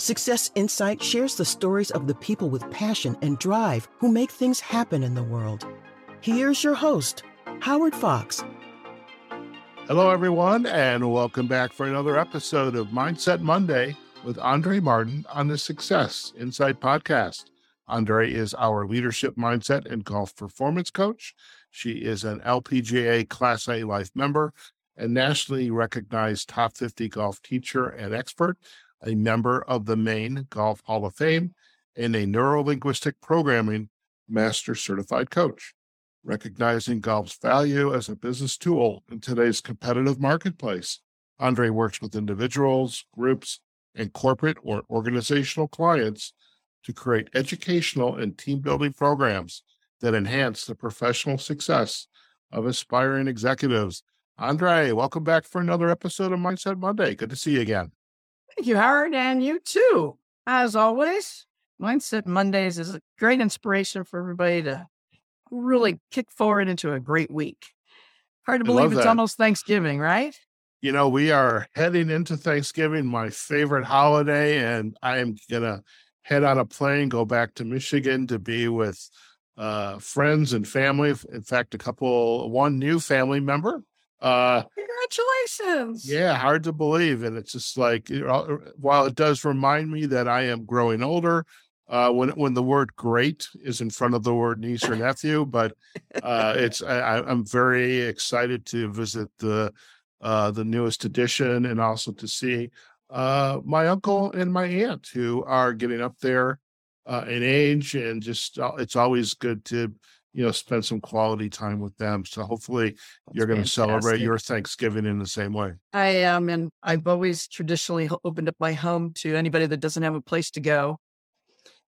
Success Insight shares the stories of the people with passion and drive who make things happen in the world. Here's your host, Howard Fox. Hello, everyone, and welcome back for another episode of Mindset Monday with Andrée Martin on the Success Insight podcast. Andrée is our leadership mindset and golf performance coach. She is an LPGA Class A life member and nationally recognized top 50 golf teacher and expert a member of the Maine Golf Hall of Fame, and a neurolinguistic programming master certified coach. Recognizing golf's value as a business tool in today's competitive marketplace, Andrée works with individuals, groups, and corporate or organizational clients to create educational and team building programs that enhance the professional success of aspiring executives. Andrée, welcome back for another episode of Mindset Monday. Good to see you again. Thank you, Howard, and you too. As always, Mindset Mondays is a great inspiration for everybody to really kick forward into a great week. Hard to believe it's almost Thanksgiving, right? You know, we are heading into Thanksgiving, my favorite holiday, and I am going to head on a plane, go back to Michigan to be with uh, friends and family. In fact, a couple, one new family member uh, Congratulations. Yeah, hard to believe. And it's just like, while it does remind me that I am growing older, uh, when when the word "great" is in front of the word niece or nephew, but uh, it's I, am very excited to visit the uh, the newest edition and also to see uh, my uncle and my aunt who are getting up there uh, in age, and just uh, it's always good to you know, spend some quality time with them. So hopefully That's you're going to celebrate your Thanksgiving in the same way. I am. And I've always traditionally opened up my home to anybody that doesn't have a place to go.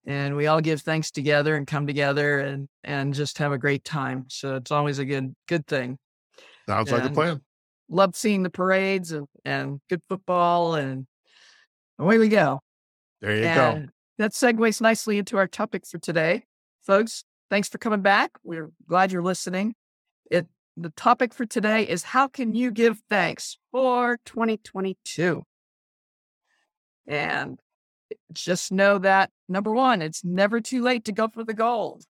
And we all give thanks together and come together and, and just have a great time. So it's always a good, good thing. Sounds and like a plan. Love seeing the parades and, and good football and away we go. There you and go. That segues nicely into our topic for today. Folks, Thanks for coming back. We're glad you're listening. It the topic for today is how can you give thanks for 2022? And just know that number one, it's never too late to go for the gold.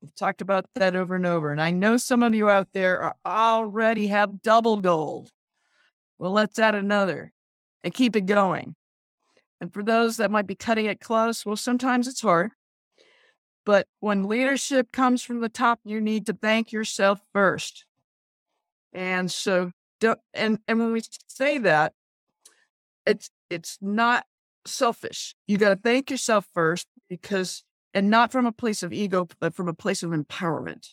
We've talked about that over and over. And I know some of you out there are already have double gold. Well, let's add another and keep it going. And for those that might be cutting it close, well, sometimes it's hard. But when leadership comes from the top, you need to thank yourself first. And so, and and when we say that, it's it's not selfish. You got to thank yourself first because, and not from a place of ego, but from a place of empowerment.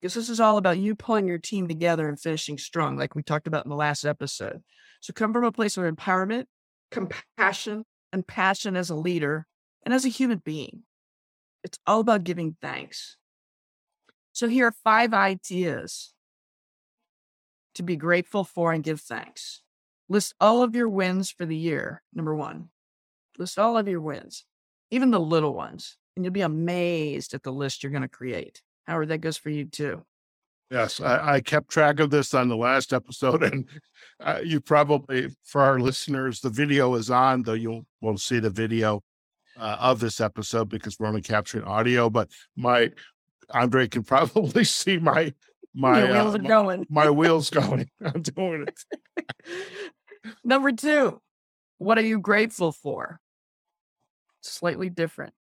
Because this is all about you pulling your team together and finishing strong, like we talked about in the last episode. So come from a place of empowerment, compassion, and passion as a leader and as a human being. It's all about giving thanks. So here are five ideas to be grateful for and give thanks. List all of your wins for the year. Number one, list all of your wins, even the little ones, and you'll be amazed at the list you're going to create. Howard, that goes for you too. Yes, I, I, kept track of this on the last episode, and uh, you probably, for our listeners, the video is on, though you won't see the video uh, of this episode because we're only capturing audio. But my Andrée can probably see my my Your wheels uh, my, going. my wheels going. I'm doing it. Number two, what are you grateful for? Slightly different.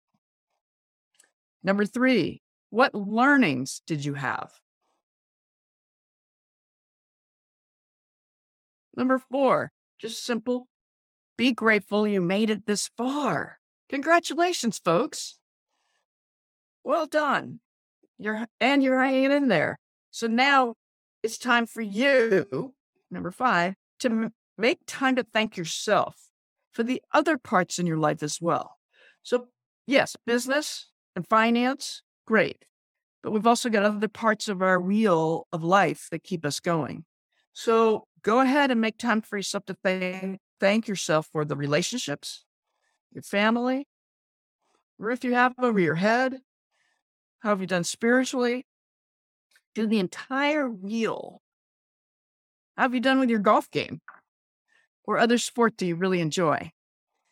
Number three, what learnings did you have? Number four, just simple. Be grateful you made it this far. Congratulations, folks. Well done. You're and you're hanging in there. So now it's time for you, number five, to m- make time to thank yourself for the other parts in your life as well. So, yes, business and finance, great. But we've also got other parts of our wheel of life that keep us going. So go ahead and make time for yourself to thank, thank yourself for the relationships, your family, roof you have over your head. How have you done spiritually? Do the entire wheel. How have you done with your golf game? Or other sport do you really enjoy?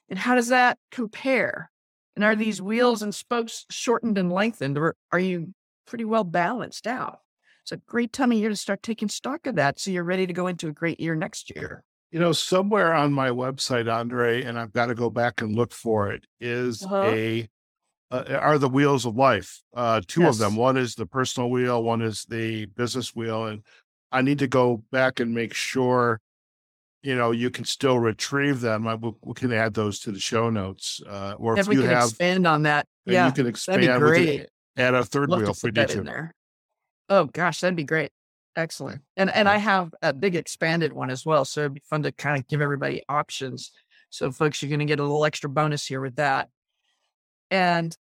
And how does that compare? And are these mm-hmm. wheels and spokes shortened and lengthened, or are you pretty well balanced out? It's a great time of year to start taking stock of that so you're ready to go into a great year next year. You know, somewhere on my website, Andrée, and I've got to go back and look for it, is Uh-huh. a uh, are the wheels of life. Uh, two of them. One is the personal wheel, one is the business wheel, and I need to go back and make sure, you know, you can still retrieve them. I, we, we can add those to the show notes, uh, or If if we you can have, expand on that, yeah, you can that'd be great. Add a third wheel if we need to. Oh gosh, that'd be great. Excellent. And and I have a big expanded one as well. So it'd be fun to kind of give everybody options. So folks, you're gonna get a little extra bonus here with that. And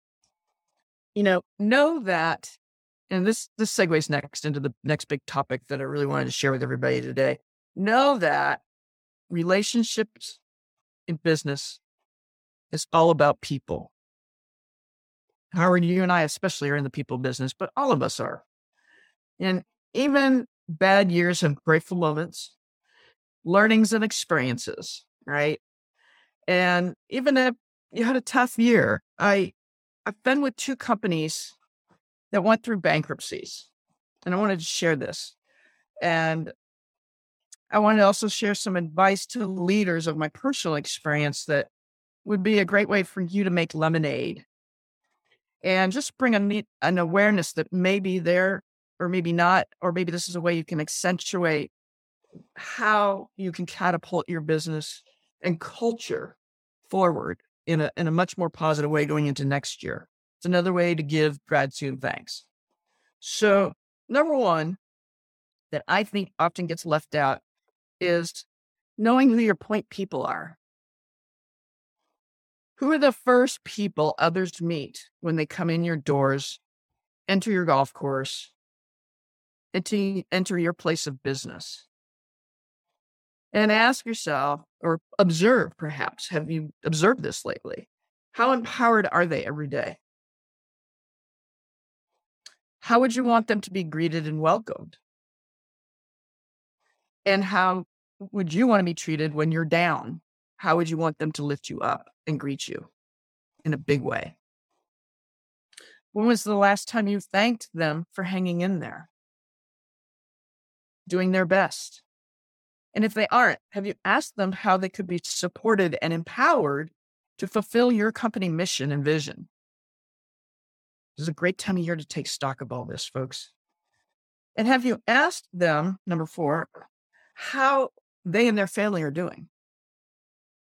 you know, know that, and this this segues next into the next big topic that I really wanted to share with everybody today. Know that relationships in business is all about people. Howard, you and I especially are in the people business, but all of us are. And even bad years have grateful moments, learnings and experiences, right? And even if you had a tough year, I I've been with two companies that went through bankruptcies. And I wanted to share this. And I wanted to also share some advice to leaders of my personal experience that would be a great way for you to make lemonade and just bring a an awareness that maybe there or maybe not, or maybe this is a way you can accentuate how you can catapult your business and culture forward in a in a much more positive way going into next year. It's another way to give gratitude and thanks. So number one that I think often gets left out is knowing who your point people are. Who are the first people others meet when they come in your doors, enter your golf course, enter, enter your place of business? And ask yourself, or observe perhaps, have you observed this lately? How empowered are they every day? How would you want them to be greeted and welcomed? And how would you want to be treated when you're down? How would you want them to lift you up and greet you in a big way? When was the last time you thanked them for hanging in there, doing their best? And if they aren't, have you asked them how they could be supported and empowered to fulfill your company mission and vision? This is a great time of year to take stock of all this, folks. And have you asked them, number four, how they and their family are doing?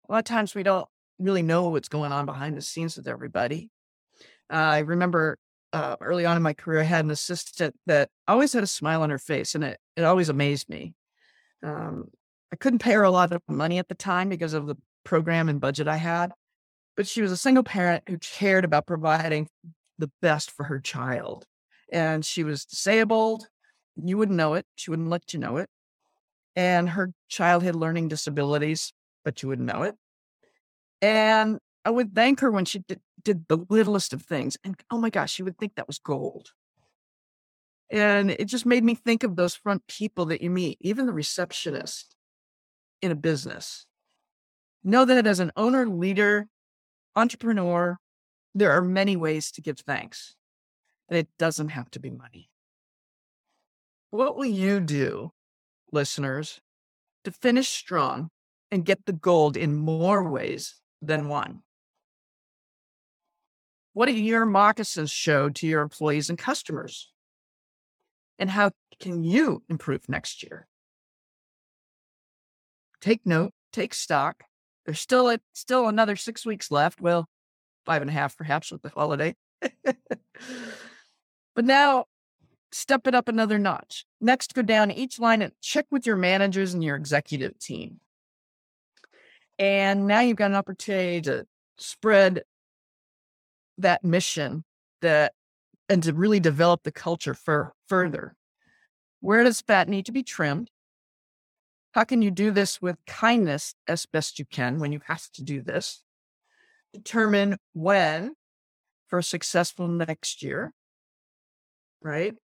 A lot of times we don't really know what's going on behind the scenes with everybody. Uh, I remember uh, early on in my career, I had an assistant that always had a smile on her face, and it, it always amazed me. Um, I couldn't pay her a lot of money at the time because of the program and budget I had, but she was a single parent who cared about providing the best for her child. And she was disabled. You wouldn't know it. She wouldn't let you know it. And her child had learning disabilities, but you wouldn't know it. And I would thank her when she did, did the littlest of things. And oh my gosh, you would think that was gold. And it just made me think of those front people that you meet, even the receptionist in a business. Know that as an owner, leader, entrepreneur, there are many ways to give thanks, and it doesn't have to be money. What will you do, listeners, to finish strong and get the gold in more ways than one? What do your moccasins show to your employees and customers? And how can you improve next year? Take note, take stock. There's still a, still another six weeks left. Well, five and a half perhaps with the holiday. but now step it up another notch. Next, go down each line and check with your managers and your executive team. And now you've got an opportunity to spread that mission that and to really develop the culture for further. Where does fat need to be trimmed? How can you do this with kindness as best you can when you have to do this? Determine when for successful next year, right?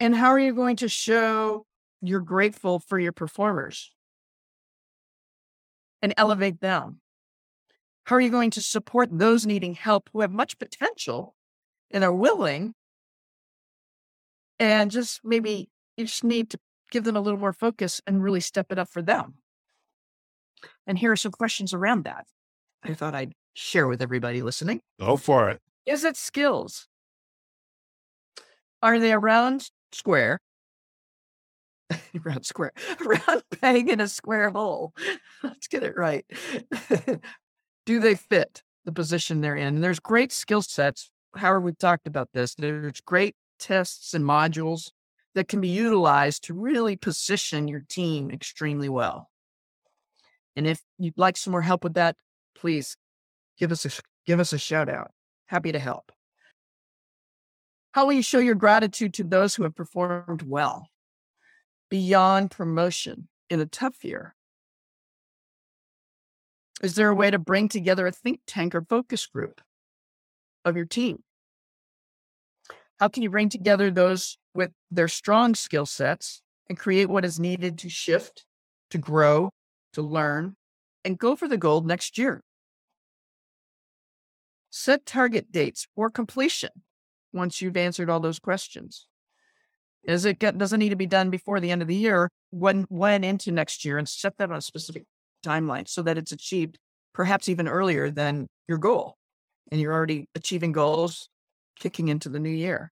And how are you going to show you're grateful for your performers and elevate them? How are you going to support those needing help who have much potential and are willing? And just maybe you just need to give them a little more focus and really step it up for them. And here are some questions around that I thought I'd share with everybody listening. Go for it. Is it skills? Are they around square? round square, round peg in a square hole. Let's get it right. Do they fit the position they're in? And there's great skill sets. Howard, we've talked about this. There's great tests and modules that can be utilized to really position your team extremely well. And if you'd like some more help with that, please give us a give us a shout out. Happy to help. How will you show your gratitude to those who have performed well beyond promotion in a tough year? Is there a way to bring together a think tank or focus group of your team? How can you bring together those with their strong skill sets and create what is needed to shift, to grow, to learn, and go for the gold next year? Set target dates for completion once you've answered all those questions. Is it doesn't need to be done before the end of the year, when when into next year, and set that on a specific timeline so that it's achieved perhaps even earlier than your goal, and you're already achieving goals kicking into the new year.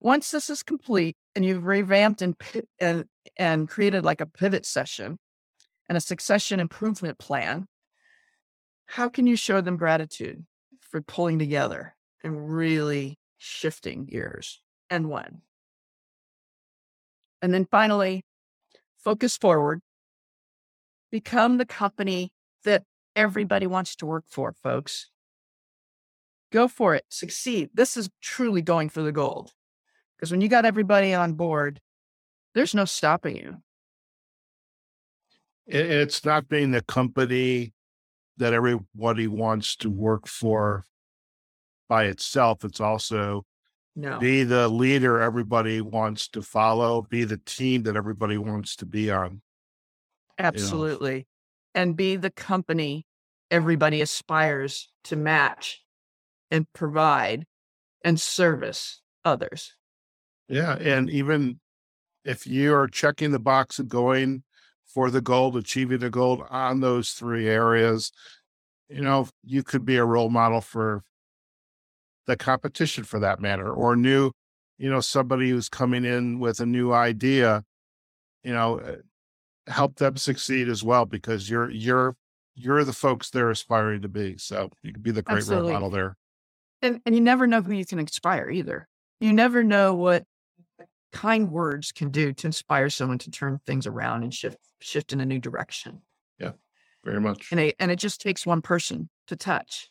Once this is complete and you've revamped and and and created like a pivot session and a succession improvement plan, how can you show them gratitude for pulling together and really shifting gears and when? And then finally, focus forward. Become the company that everybody wants to work for, folks. Go for it. Succeed. This is truly going for the gold. Because when you got everybody on board, there's no stopping you. It's not being the company that everybody wants to work for by itself. It's also no. be the leader everybody wants to follow, be the team that everybody wants to be on. Absolutely. You know? And be the company everybody aspires to match and provide and service others. Yeah. And even if you're checking the box and going for the gold, achieving the gold on those three areas, you know, you could be a role model for the competition for that matter, or new, you know, somebody who's coming in with a new idea, you know, eh, help them succeed as well because you're you're you're the folks they're aspiring to be. So you can be the great Absolutely. role model there. And and you never know who you can inspire either. You never know what kind words can do to inspire someone to turn things around and shift shift in a new direction. Yeah, very much. And it, and it just takes one person to touch.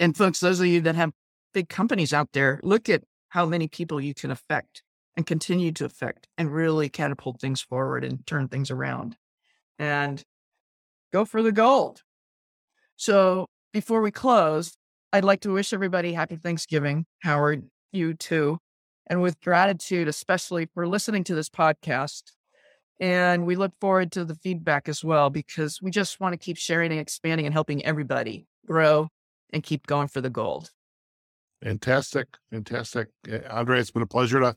And folks, those of you that have big companies out there, look at how many people you can affect and continue to affect and really catapult things forward and turn things around and go for the gold. So before we close, I'd like to wish everybody happy Thanksgiving. Howard, you too. And with gratitude, especially for listening to this podcast. And we look forward to the feedback as well, because we just want to keep sharing and expanding and helping everybody grow and keep going for the gold. Fantastic. Fantastic. Eh, Andrée, it's been a pleasure to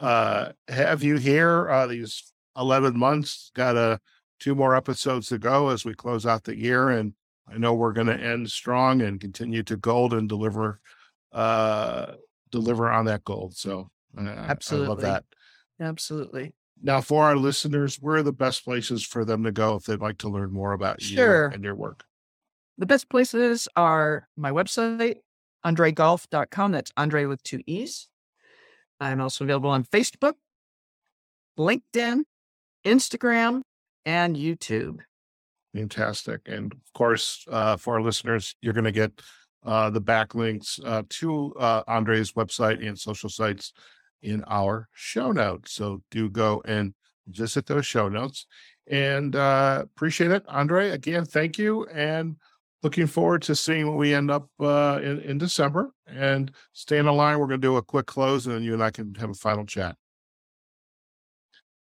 uh, have you here uh, these 11 months. Got a, two more episodes to go as we close out the year. And I know we're going to end strong and continue to gold and deliver uh, deliver on that gold. So uh, Absolutely. I love that. Absolutely. Now, for our listeners, where are the best places for them to go if they'd like to learn more about sure. you and your work? The best places are my website, andreegolf.com. That's Andrée with two E's. I'm also available on Facebook, LinkedIn, Instagram, and YouTube. Fantastic. And of course, uh, for our listeners, you're going to get uh, the backlinks uh, to uh, Andrée's website and social sites in our show notes. So do go and visit those show notes and uh, appreciate it. Andrée, again, thank you. And looking forward to seeing what we end up uh, in, in December. And stay in the line. We're going to do a quick close, and then you and I can have a final chat.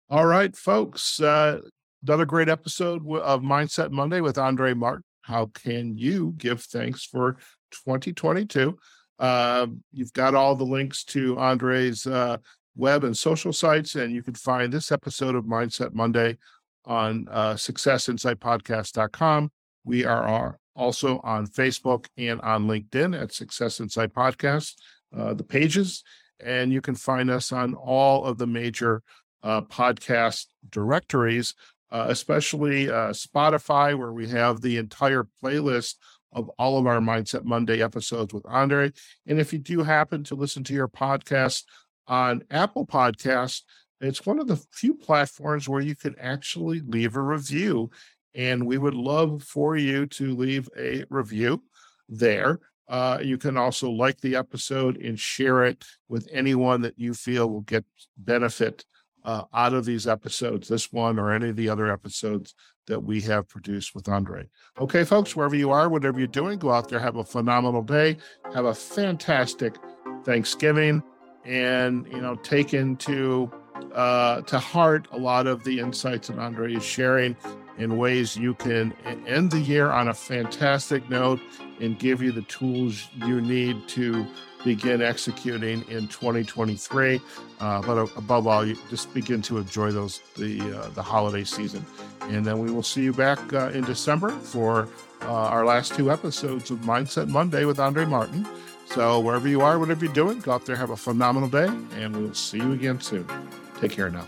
All right, folks. Uh, another great episode of Mindset Monday with Andrée Martin. how can you give thanks for 2022? Uh, you've got all the links to Andrée's uh, web and social sites, and you can find this episode of Mindset Monday on uh, successinsightpodcast.com. We are also on Facebook and on LinkedIn at Success Insight Podcast, uh, the pages, and you can find us on all of the major uh, podcast directories, uh, especially uh, Spotify, where we have the entire playlist of all of our Mindset Monday episodes with Andrée. And if you do happen to listen to your podcast on Apple Podcasts, it's one of the few platforms where you can actually leave a review. And we would love for you to leave a review there. Uh, you can also like the episode and share it with anyone that you feel will get benefit uh, out of these episodes, this one or any of the other episodes that we have produced with Andrée. Okay, folks, wherever you are, whatever you're doing, go out there, have a phenomenal day, have a fantastic Thanksgiving, and you know, take into uh, to heart a lot of the insights that Andrée is sharing in ways you can end the year on a fantastic note and give you the tools you need to begin executing in 2023. Uh, but above all, you just begin to enjoy those the uh, the holiday season, and then we will see you back uh, in December for uh, our last two episodes of Mindset Monday with Andrée Martin. So wherever you are, whatever you're doing, go out there, have a phenomenal day, and we'll see you again soon. Take care now.